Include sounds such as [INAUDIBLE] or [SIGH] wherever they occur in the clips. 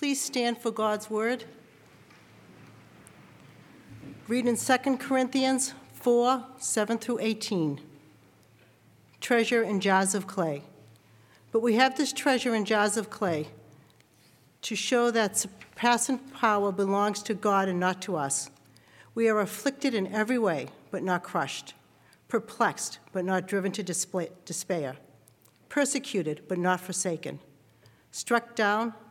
Please stand for God's word. Read in 2 Corinthians 4 7 through 18. Treasure in jars of clay. But we have this treasure in jars of clay to show that surpassing power belongs to God and not to us. We are afflicted in every way, but not crushed, perplexed, but not driven to despair, persecuted, but not forsaken, struck down,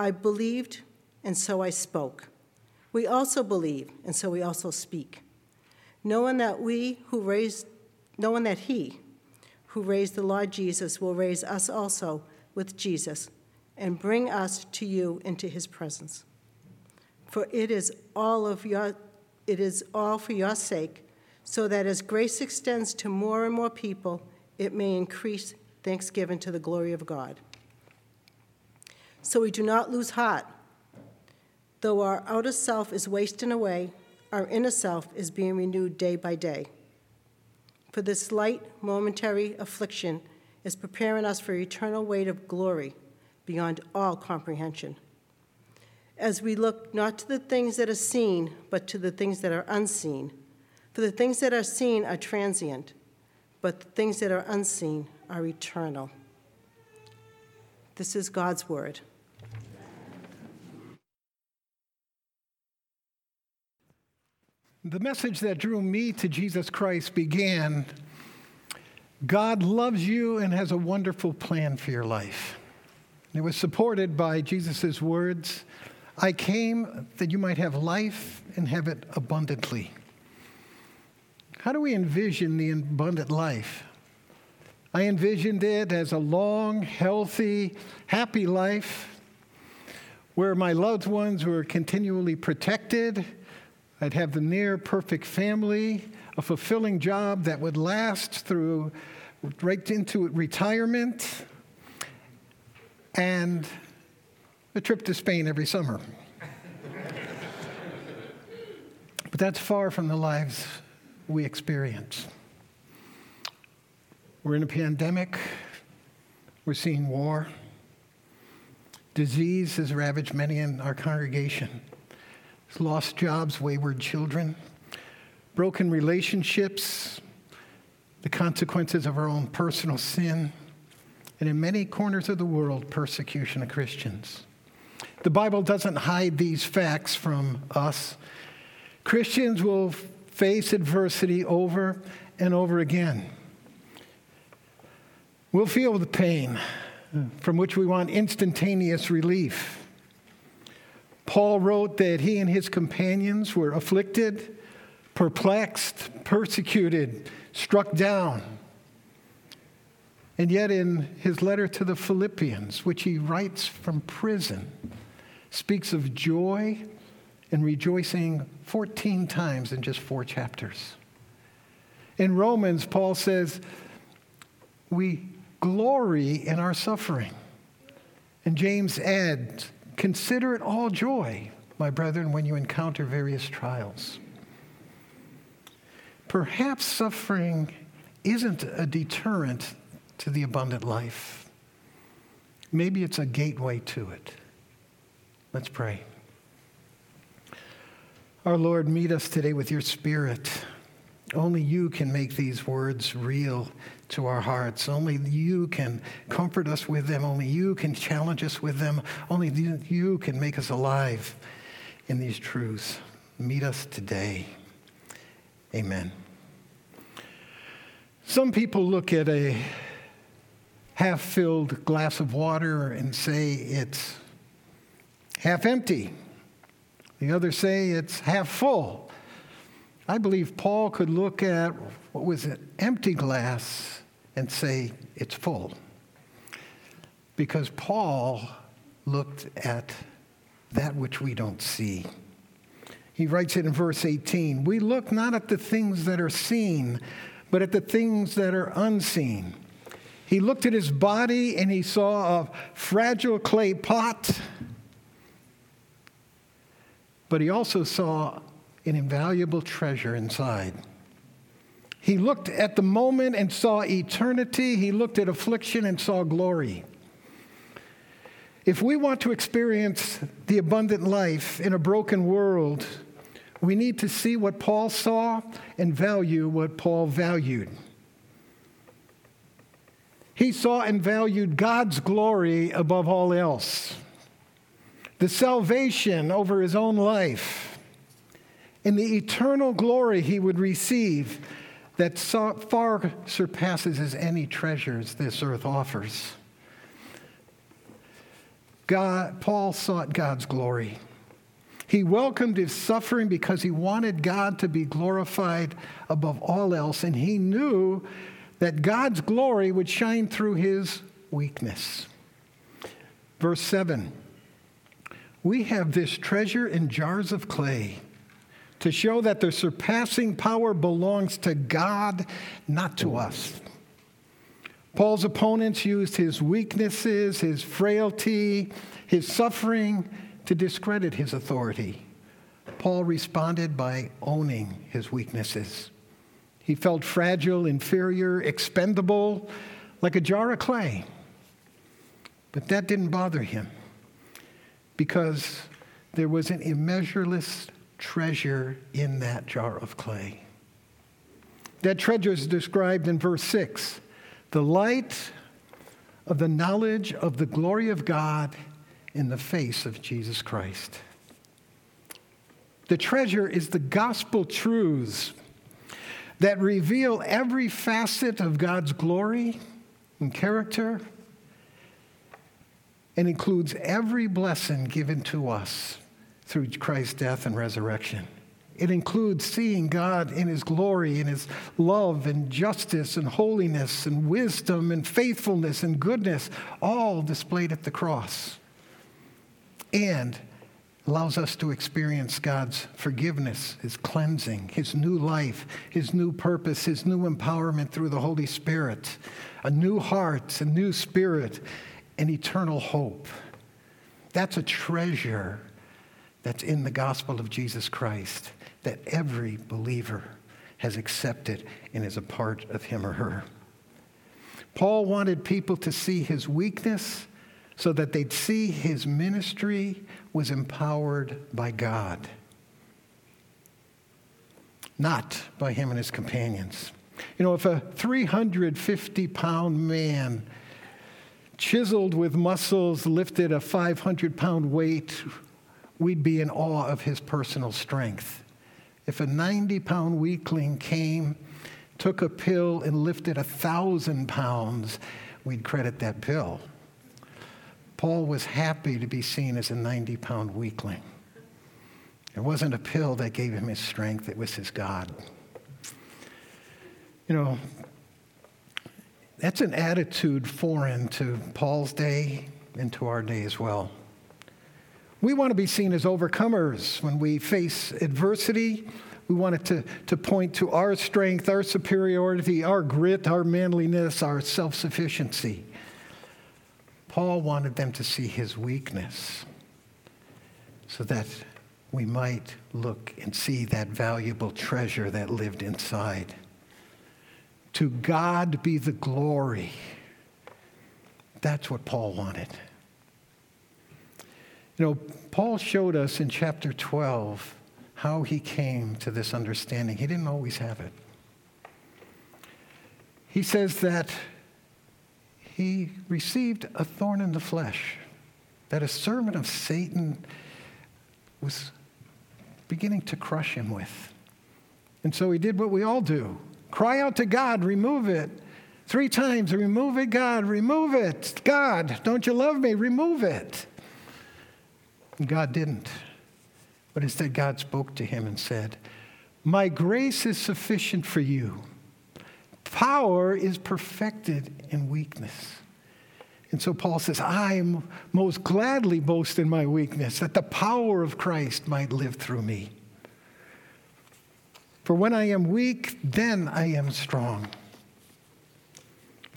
I believed, and so I spoke. We also believe, and so we also speak, knowing that we who raised, knowing that He who raised the Lord Jesus will raise us also with Jesus and bring us to you into his presence. For it is all of your it is all for your sake, so that as grace extends to more and more people, it may increase thanksgiving to the glory of God. So we do not lose heart. Though our outer self is wasting away, our inner self is being renewed day by day. For this light, momentary affliction is preparing us for eternal weight of glory beyond all comprehension. As we look not to the things that are seen, but to the things that are unseen. For the things that are seen are transient, but the things that are unseen are eternal. This is God's word. The message that drew me to Jesus Christ began God loves you and has a wonderful plan for your life. It was supported by Jesus' words I came that you might have life and have it abundantly. How do we envision the abundant life? I envisioned it as a long, healthy, happy life where my loved ones were continually protected. I'd have the near perfect family, a fulfilling job that would last through right into retirement and a trip to Spain every summer. but that's far from the lives we experience. We're in a pandemic, we're seeing war. Disease has ravaged many in our congregation. Lost jobs, wayward children, broken relationships, the consequences of our own personal sin and in many corners of the world, persecution of Christians. The Bible doesn't hide these facts from us. Christians will face adversity over and over again. We'll feel the pain from which we want instantaneous relief. Paul wrote that he and his companions were afflicted, perplexed, persecuted, struck down. And yet, in his letter to the Philippians, which he writes from prison, speaks of joy and rejoicing 14 times in just four chapters. In Romans, Paul says, We glory in our suffering. And James adds, Consider it all joy, my brethren, when you encounter various trials. Perhaps suffering isn't a deterrent to the abundant life. Maybe it's a gateway to it. Let's pray. Our Lord, meet us today with your Spirit. Only you can make these words real to our hearts. Only you can comfort us with them. Only you can challenge us with them. Only you can make us alive in these truths. Meet us today. Amen. Some people look at a half filled glass of water and say it's half empty. The others say it's half full. I believe Paul could look at what was an empty glass and say it's full. Because Paul looked at that which we don't see. He writes it in verse 18 We look not at the things that are seen, but at the things that are unseen. He looked at his body and he saw a fragile clay pot, but he also saw an invaluable treasure inside. He looked at the moment and saw eternity. He looked at affliction and saw glory. If we want to experience the abundant life in a broken world, we need to see what Paul saw and value what Paul valued. He saw and valued God's glory above all else, the salvation over his own life, and the eternal glory he would receive that far surpasses as any treasures this earth offers. God, Paul sought God's glory. He welcomed his suffering because he wanted God to be glorified above all else, and he knew that God's glory would shine through his weakness. Verse 7 We have this treasure in jars of clay to show that the surpassing power belongs to God, not to us. Paul's opponents used his weaknesses, his frailty, his suffering to discredit his authority. Paul responded by owning his weaknesses. He felt fragile, inferior, expendable, like a jar of clay. But that didn't bother him because there was an immeasureless treasure in that jar of clay. That treasure is described in verse 6 the light of the knowledge of the glory of God in the face of Jesus Christ. The treasure is the gospel truths that reveal every facet of God's glory and character and includes every blessing given to us through Christ's death and resurrection. It includes seeing God in His glory, in His love and justice and holiness and wisdom and faithfulness and goodness, all displayed at the cross. And allows us to experience God's forgiveness, His cleansing, His new life, His new purpose, His new empowerment through the Holy Spirit, a new heart, a new spirit, and eternal hope. That's a treasure that's in the gospel of Jesus Christ that every believer has accepted and is a part of him or her. Paul wanted people to see his weakness so that they'd see his ministry was empowered by God, not by him and his companions. You know, if a 350 pound man, chiseled with muscles, lifted a 500 pound weight, we'd be in awe of his personal strength. If a 90 pound weakling came, took a pill, and lifted a thousand pounds, we'd credit that pill. Paul was happy to be seen as a 90 pound weakling. It wasn't a pill that gave him his strength, it was his God. You know, that's an attitude foreign to Paul's day and to our day as well. We want to be seen as overcomers when we face adversity. We want it to, to point to our strength, our superiority, our grit, our manliness, our self sufficiency. Paul wanted them to see his weakness so that we might look and see that valuable treasure that lived inside. To God be the glory. That's what Paul wanted. You know, Paul showed us in chapter 12 how he came to this understanding. He didn't always have it. He says that he received a thorn in the flesh, that a servant of Satan was beginning to crush him with. And so he did what we all do cry out to God, remove it. Three times, remove it, God, remove it. God, don't you love me? Remove it. And God didn't. But instead, God spoke to him and said, My grace is sufficient for you Power is perfected in weakness. And so Paul says, I most gladly boast in my weakness, that the power of Christ might live through me. For when I am weak, then I am strong.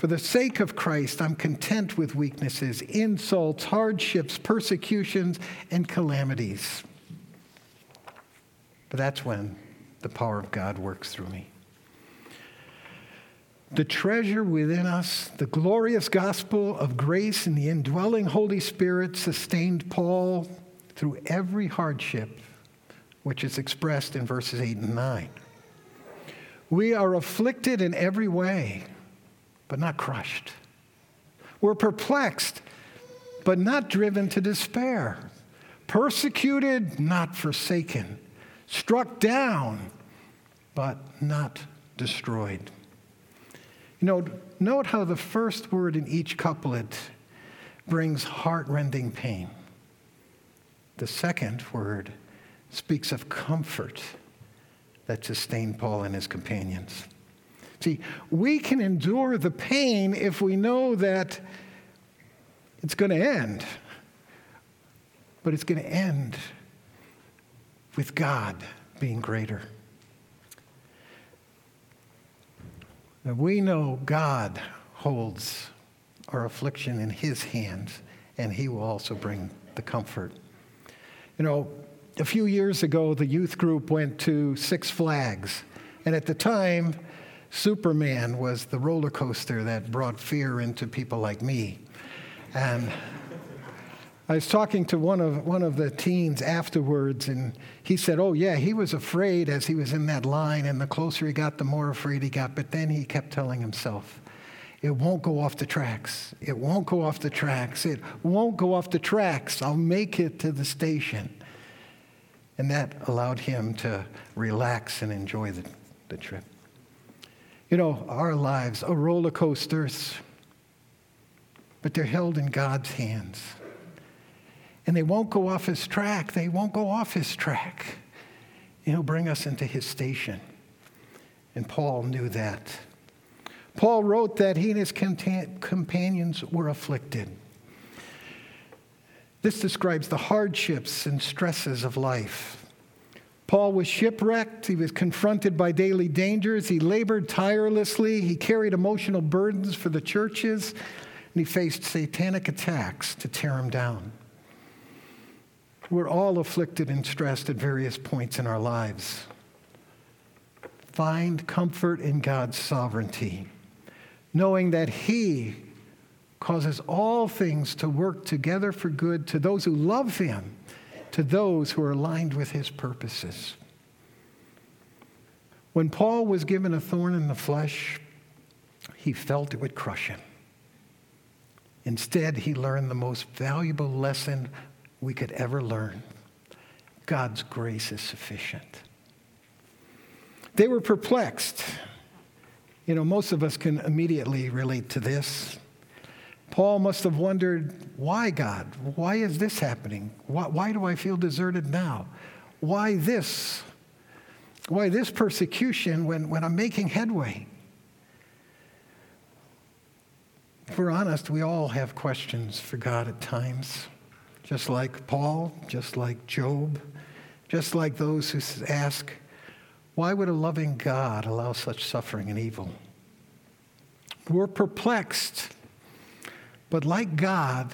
For the sake of Christ, I'm content with weaknesses, insults, hardships, persecutions, and calamities. But that's when the power of God works through me. The treasure within us, the glorious gospel of grace and the indwelling Holy Spirit sustained Paul through every hardship, which is expressed in verses 8 and 9. We are afflicted in every way, but not crushed. We're perplexed, but not driven to despair. Persecuted, not forsaken. Struck down, but not destroyed. You know, note how the first word in each couplet brings heartrending pain. The second word speaks of comfort that sustained Paul and his companions. See, we can endure the pain if we know that it's going to end. But it's going to end with God being greater. Now we know God holds our affliction in his hands, and he will also bring the comfort. You know, a few years ago, the youth group went to Six Flags, and at the time, Superman was the roller coaster that brought fear into people like me. And I was talking to one of, one of the teens afterwards, and he said, Oh, yeah, he was afraid as he was in that line, and the closer he got, the more afraid he got. But then he kept telling himself, It won't go off the tracks. It won't go off the tracks. It won't go off the tracks. I'll make it to the station. And that allowed him to relax and enjoy the, the trip. You know, our lives are roller coasters, but they're held in God's hands and they won't go off his track. They won't go off his track. He'll bring us into his station. And Paul knew that. Paul wrote that he and his companions were afflicted. This describes the hardships and stresses of life. Paul was shipwrecked. He was confronted by daily dangers. He labored tirelessly. He carried emotional burdens for the churches. And he faced satanic attacks to tear him down. We're all afflicted and stressed at various points in our lives. Find comfort in God's sovereignty, knowing that He causes all things to work together for good to those who love Him, to those who are aligned with His purposes. When Paul was given a thorn in the flesh, he felt it would crush him. Instead, he learned the most valuable lesson we could ever learn. God's grace is sufficient. They were perplexed. You know, most of us can immediately relate to this. Paul must have wondered, why, God? Why is this happening? Why, why, do I feel deserted now? Why this? Why this persecution when, when I'm making headway? If we're honest, we all have questions for God at times just like Paul, just like Job, just like those who ask, why would a loving God allow such suffering and evil? We're perplexed, but like God,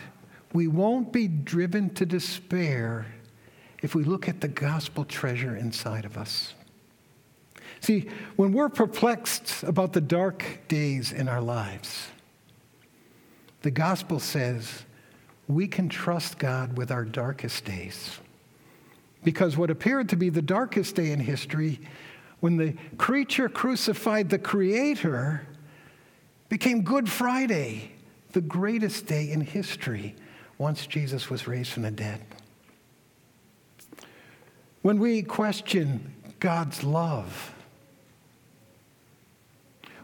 we won't be driven to despair if we look at the gospel treasure inside of us. See, when we're perplexed about the dark days in our lives, the gospel says, we can trust God with our darkest days. Because what appeared to be the darkest day in history, when the creature crucified the Creator, became Good Friday, the greatest day in history once Jesus was raised from the dead. When we question God's love,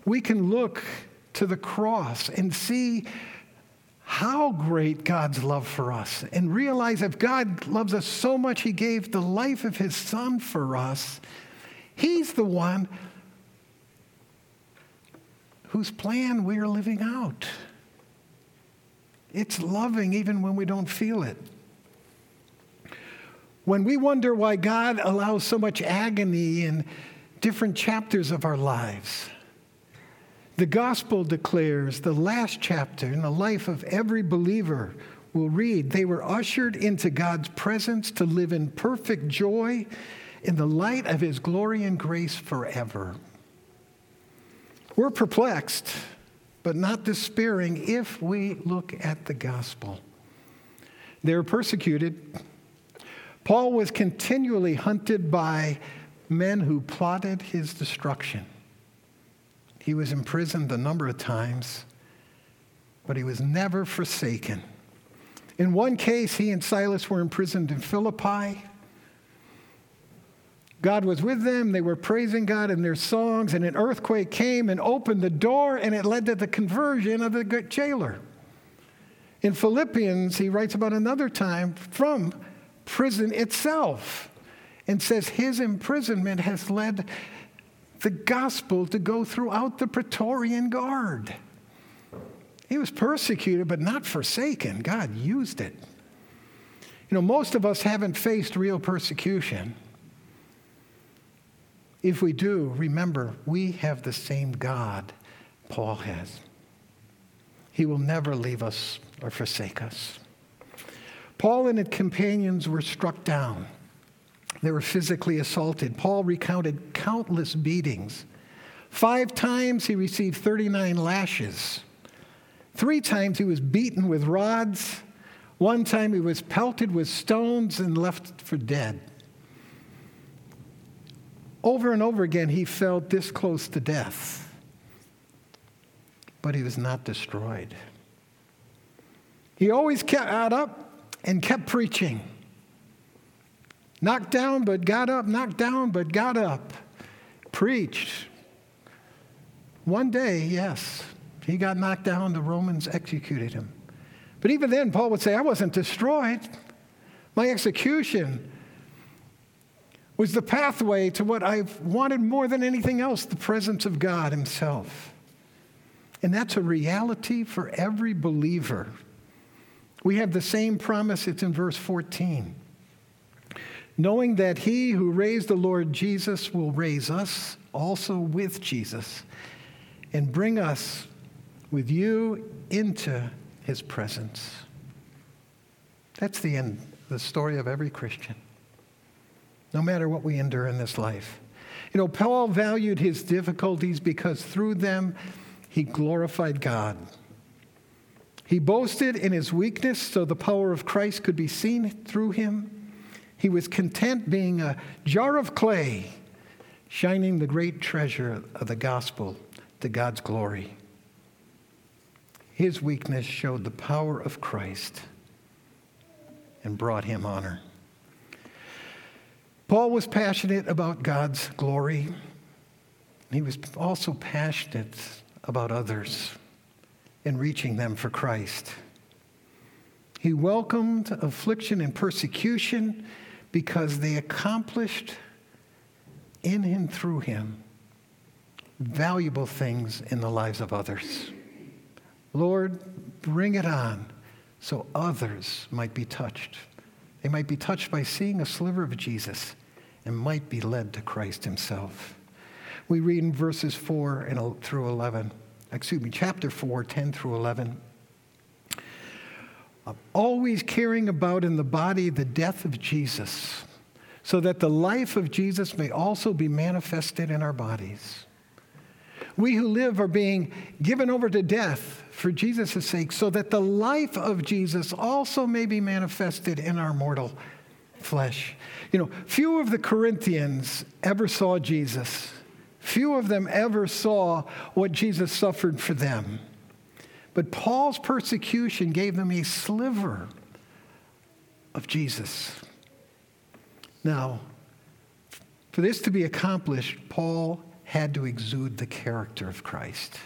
we can look to the cross and see how great God's love for us and realize if God loves us so much, He gave the life of His Son for us. He's the one whose plan we are living out. It's loving even when we don't feel it. When we wonder why God allows so much agony in different chapters of our lives, the gospel declares the last chapter in the life of every believer will read they were ushered into God's presence to live in perfect joy in the light of his glory and grace forever. We're perplexed, but not despairing if we look at the gospel. They were persecuted. Paul was continually hunted by men who plotted his destruction. He was imprisoned a number of times, but he was never forsaken. In one case, he and Silas were imprisoned in Philippi. God was with them. They were praising God in their songs, and an earthquake came and opened the door, and it led to the conversion of the jailer. In Philippians, he writes about another time from prison itself and says his imprisonment has led the gospel to go throughout the Praetorian Guard. He was persecuted, but not forsaken. God used it. You know, most of us haven't faced real persecution. If we do, remember, we have the same God Paul has. He will never leave us or forsake us. Paul and his companions were struck down. They were physically assaulted. Paul recounted countless beatings. Five times he received 39 lashes. Three times he was beaten with rods. One time he was pelted with stones and left for dead. Over and over again, he fell this close to death, but he was not destroyed. He always kept out up and kept preaching. Knocked down, but got up, knocked down, but got up. Preached. One day, yes, he got knocked down, the Romans executed him. But even then, Paul would say, I wasn't destroyed. My execution was the pathway to what I've wanted more than anything else the presence of God Himself. And that's a reality for every believer. We have the same promise, it's in verse 14 knowing that he who raised the Lord Jesus will raise us also with Jesus and bring us with you into his presence. That's the end, the story of every Christian, no matter what we endure in this life. You know, Paul valued his difficulties because through them he glorified God. He boasted in his weakness so the power of Christ could be seen through him. He was content being a jar of clay, shining the great treasure of the gospel to God's glory. His weakness showed the power of Christ and brought him honor. Paul was passionate about God's glory. He was also passionate about others and reaching them for Christ. He welcomed affliction and persecution because they accomplished in him, through him, valuable things in the lives of others. Lord, bring it on so others might be touched. They might be touched by seeing a sliver of Jesus and might be led to Christ himself. We read in verses 4 and through 11, excuse me, chapter 4, 10 through 11 always caring about in the body the death of Jesus, so that the life of Jesus may also be manifested in our bodies. We who live are being given over to death for Jesus' sake, so that the life of Jesus also may be manifested in our mortal flesh. You know, few of the Corinthians ever saw Jesus. Few of them ever saw what Jesus suffered for them. But Paul's persecution gave them a sliver of Jesus. Now, for this to be accomplished, Paul had to exude the character of Christ.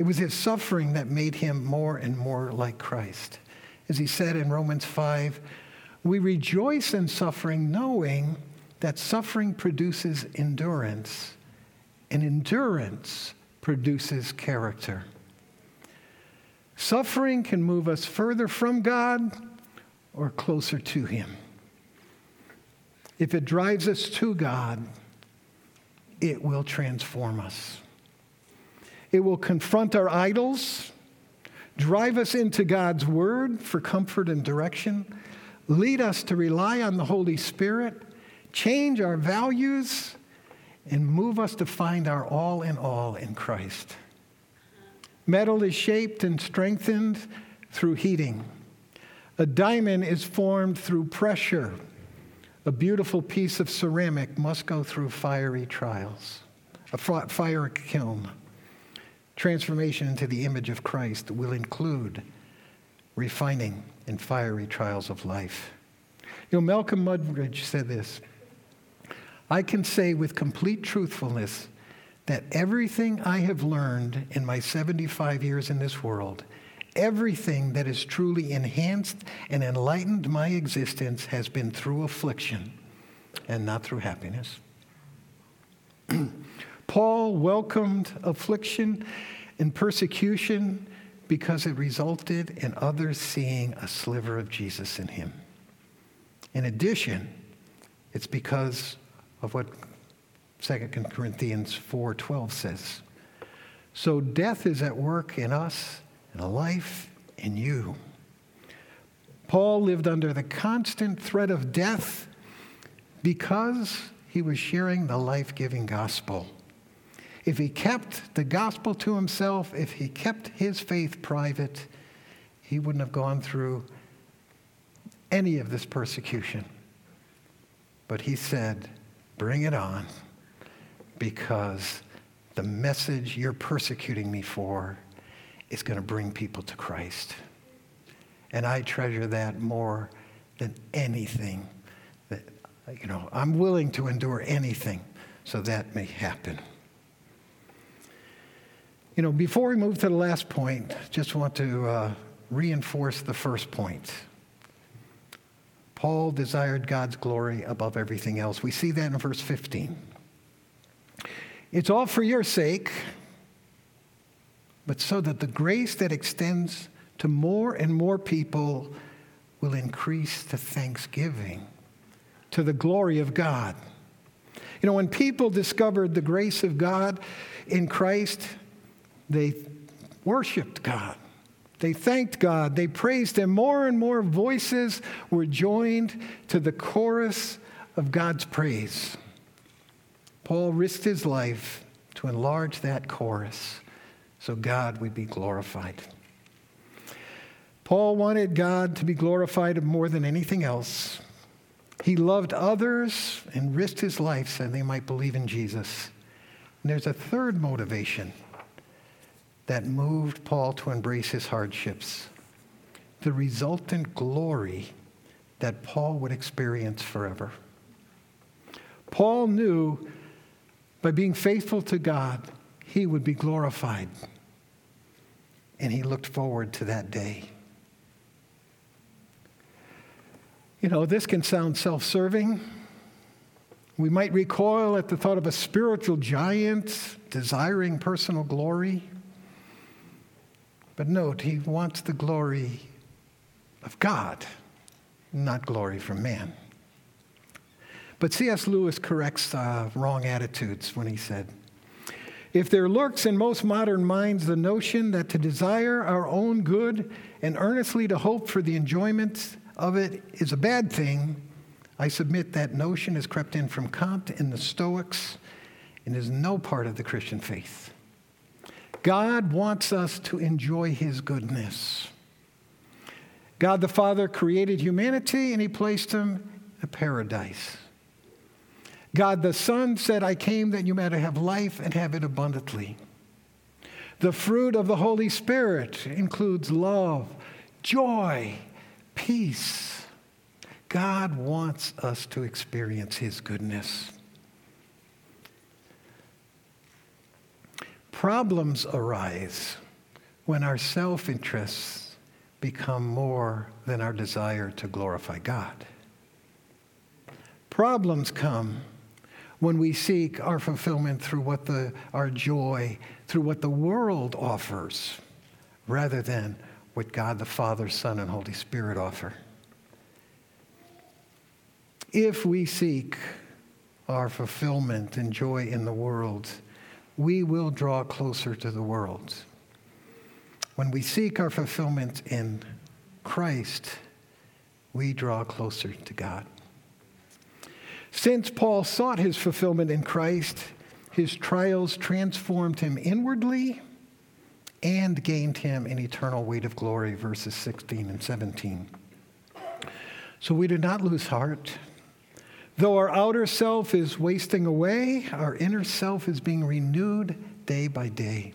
It was his suffering that made him more and more like Christ. As he said in Romans 5, we rejoice in suffering, knowing that suffering produces endurance, and endurance produces character. Suffering can move us further from God or closer to Him. If it drives us to God, it will transform us. It will confront our idols, drive us into God's Word for comfort and direction, lead us to rely on the Holy Spirit, change our values, and move us to find our all in all in Christ. Metal is shaped and strengthened through heating. A diamond is formed through pressure. A beautiful piece of ceramic must go through fiery trials, a fire kiln. Transformation into the image of Christ will include refining in fiery trials of life. You know, Malcolm Muggeridge said this I can say with complete truthfulness that everything I have learned in my 75 years in this world, everything that has truly enhanced and enlightened my existence has been through affliction and not through happiness. [CLEARS THROAT] Paul welcomed affliction and persecution because it resulted in others seeing a sliver of Jesus in him. In addition, it's because of what 2 Corinthians 4:12 says. So death is at work in us and life in you. Paul lived under the constant threat of death because he was sharing the life-giving gospel. If he kept the gospel to himself, if he kept his faith private, he wouldn't have gone through any of this persecution. But he said, Bring it on because the message you're persecuting me for is going to bring people to Christ. And I treasure that more than anything that, you know, I'm willing to endure anything so that may happen. You know, before we move to the last point, just want to uh, reinforce the first point. Paul desired God's glory above everything else. We see that in verse 15. It's all for your sake, but so that the grace that extends to more and more people will increase to thanksgiving, to the glory of God. You know, when people discovered the grace of God in Christ, they worshiped God. They thanked God. They praised Him. More and more voices were joined to the chorus of God's praise. Paul risked his life to enlarge that chorus so God would be glorified. Paul wanted God to be glorified more than anything else. He loved others and risked his life so they might believe in Jesus. And there's a third motivation that moved Paul to embrace his hardships the resultant glory that Paul would experience forever. Paul knew by being faithful to God, he would be glorified. And he looked forward to that day. You know, this can sound self serving. We might recoil at the thought of a spiritual giant desiring personal glory. But note, he wants the glory of God, not glory from man. But C.S. Lewis corrects uh, wrong attitudes when he said, If there lurks in most modern minds the notion that to desire our own good and earnestly to hope for the enjoyment of it is a bad thing, I submit that notion has crept in from Kant and the Stoics and is no part of the Christian faith. God wants us to enjoy his goodness. God the Father created humanity and he placed him in a paradise. God the Son said, I came that you might have life and have it abundantly. The fruit of the Holy Spirit includes love, joy, peace. God wants us to experience His goodness. Problems arise when our self interests become more than our desire to glorify God. Problems come when we seek our fulfillment through what the, our joy, through what the world offers, rather than what God the Father, Son, and Holy Spirit offer. If we seek our fulfillment and joy in the world, we will draw closer to the world. When we seek our fulfillment in Christ, we draw closer to God. Since Paul sought his fulfillment in Christ, his trials transformed him inwardly and gained him an eternal weight of glory, verses 16 and 17. So we do not lose heart. Though our outer self is wasting away, our inner self is being renewed day by day.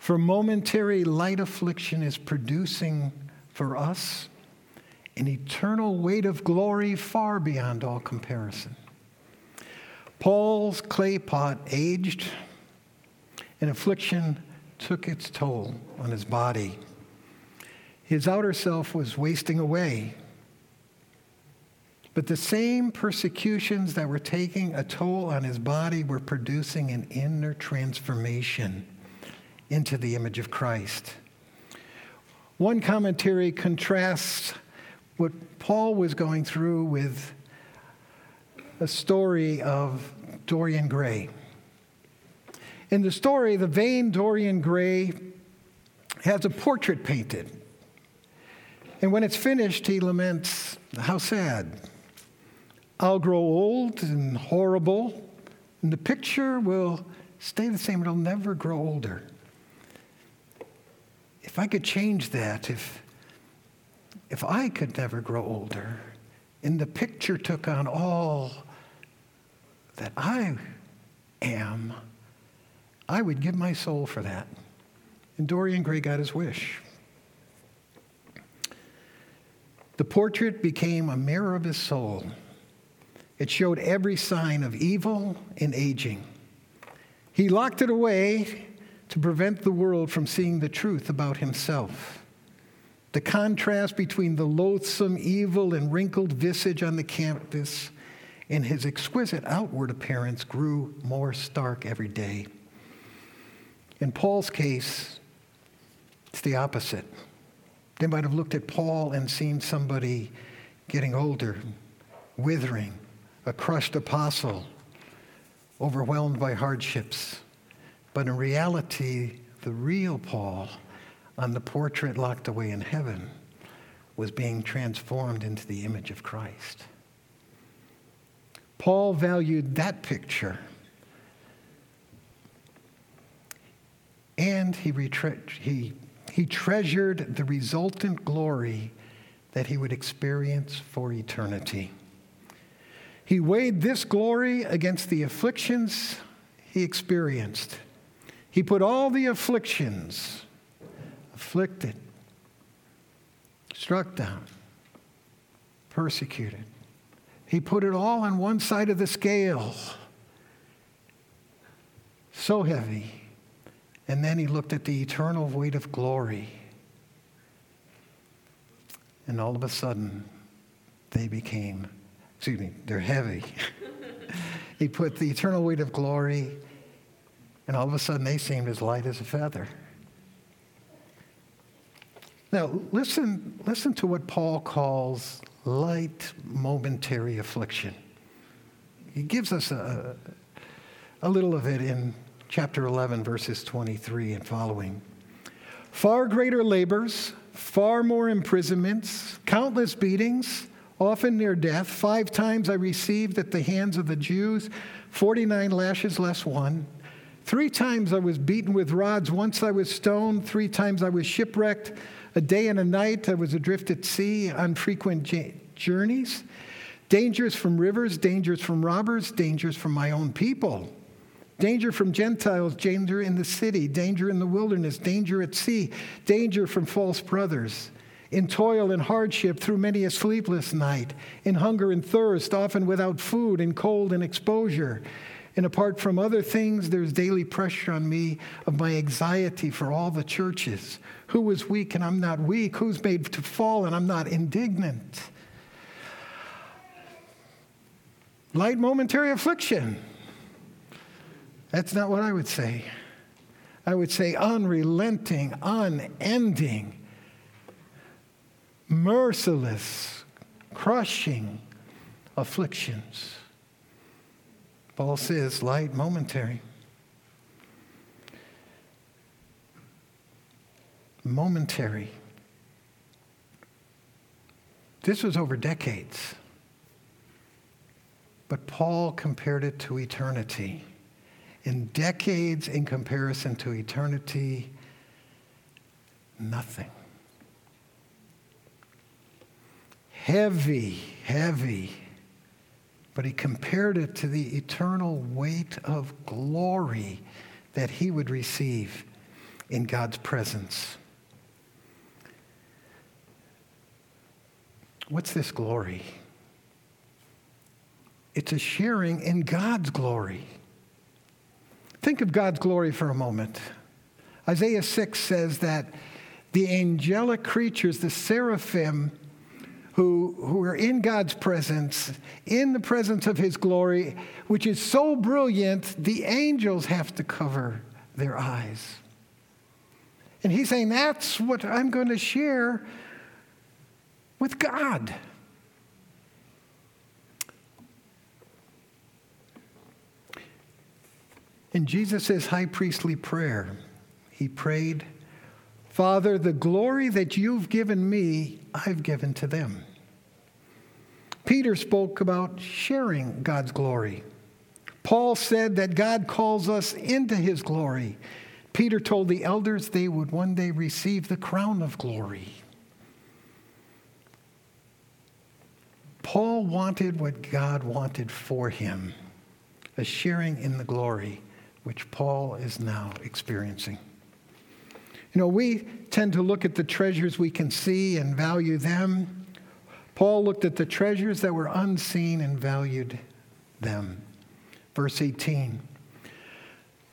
For momentary light affliction is producing for us an eternal weight of glory far beyond all comparison. Paul's clay pot aged, and affliction took its toll on his body. His outer self was wasting away. But the same persecutions that were taking a toll on his body were producing an inner transformation into the image of Christ. One commentary contrasts what Paul was going through with a story of Dorian Gray. In the story, the vain Dorian Gray has a portrait painted. And when it's finished, he laments, How sad. I'll grow old and horrible, and the picture will stay the same. It'll never grow older. If I could change that, if, if I could never grow older, and the picture took on all that I am, I would give my soul for that. And Dorian Gray got his wish. The portrait became a mirror of his soul. It showed every sign of evil and aging. He locked it away to prevent the world from seeing the truth about himself. The contrast between the loathsome, evil, and wrinkled visage on the canvas and his exquisite outward appearance grew more stark every day. In Paul's case, it's the opposite. They might have looked at Paul and seen somebody getting older, withering, a crushed apostle, overwhelmed by hardships. But in reality, the real Paul on the portrait locked away in heaven was being transformed into the image of Christ. Paul valued that picture. And he, retre- he, he treasured the resultant glory that he would experience for eternity. He weighed this glory against the afflictions he experienced. He put all the afflictions, afflicted, struck down, persecuted, he put it all on one side of the scale. So heavy. And then he looked at the eternal weight of glory. And all of a sudden, they became, excuse me, they're heavy. [LAUGHS] he put the eternal weight of glory, and all of a sudden they seemed as light as a feather. Now, listen, listen to what Paul calls light momentary affliction. He gives us a, a little of it in chapter 11, verses 23 and following. Far greater labors, far more imprisonments, countless beatings, often near death. Five times I received at the hands of the Jews 49 lashes less one. Three times I was beaten with rods. Once I was stoned. Three times I was shipwrecked. A day and a night I was adrift at sea on frequent journeys. Dangers from rivers, dangers from robbers, dangers from my own people. Danger from Gentiles, danger in the city, danger in the wilderness, danger at sea, danger from false brothers. In toil and hardship through many a sleepless night, in hunger and thirst, often without food, in cold and exposure and apart from other things, there's daily pressure on me of my anxiety for all the churches. Who is weak and I'm not weak? Who's made to fall and I'm not indignant? Light momentary affliction. That's not what I would say. I would say unrelenting, unending, merciless, crushing afflictions. Paul says, light, momentary. Momentary. This was over decades. But Paul compared it to eternity. In decades, in comparison to eternity, nothing. Heavy, heavy. But he compared it to the eternal weight of glory that he would receive in God's presence. What's this glory? It's a sharing in God's glory. Think of God's glory for a moment. Isaiah 6 says that the angelic creatures, the seraphim, who, who are in God's presence, in the presence of his glory, which is so brilliant, the angels have to cover their eyes. And he's saying, That's what I'm going to share with God. In Jesus' high priestly prayer, he prayed, Father, the glory that you've given me, I've given to them. Peter spoke about sharing God's glory. Paul said that God calls us into his glory. Peter told the elders they would one day receive the crown of glory. Paul wanted what God wanted for him a sharing in the glory which Paul is now experiencing. You know, we tend to look at the treasures we can see and value them. Paul looked at the treasures that were unseen and valued them. Verse 18.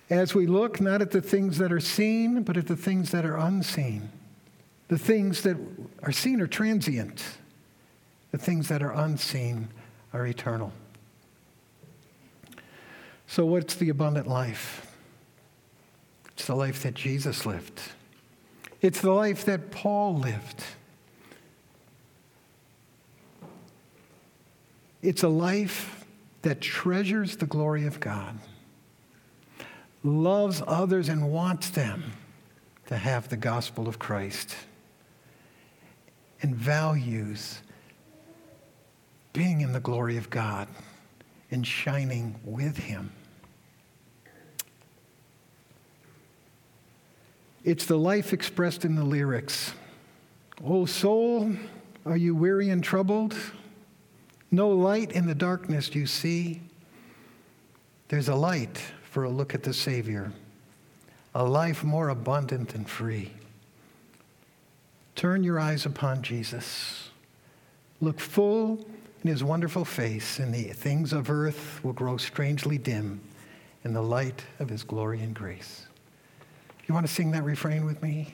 As we look not at the things that are seen, but at the things that are unseen. The things that are seen are transient, the things that are unseen are eternal. So, what's the abundant life? It's the life that Jesus lived, it's the life that Paul lived. It's a life that treasures the glory of God, loves others and wants them to have the gospel of Christ, and values being in the glory of God and shining with Him. It's the life expressed in the lyrics. O soul, are you weary and troubled? No light in the darkness you see. There's a light for a look at the Savior, a life more abundant and free. Turn your eyes upon Jesus. Look full in his wonderful face, and the things of earth will grow strangely dim in the light of his glory and grace. You want to sing that refrain with me?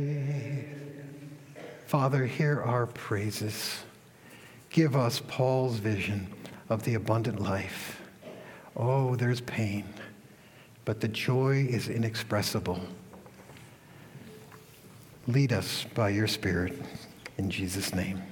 Father, hear our praises. Give us Paul's vision of the abundant life. Oh, there's pain, but the joy is inexpressible. Lead us by your Spirit in Jesus' name.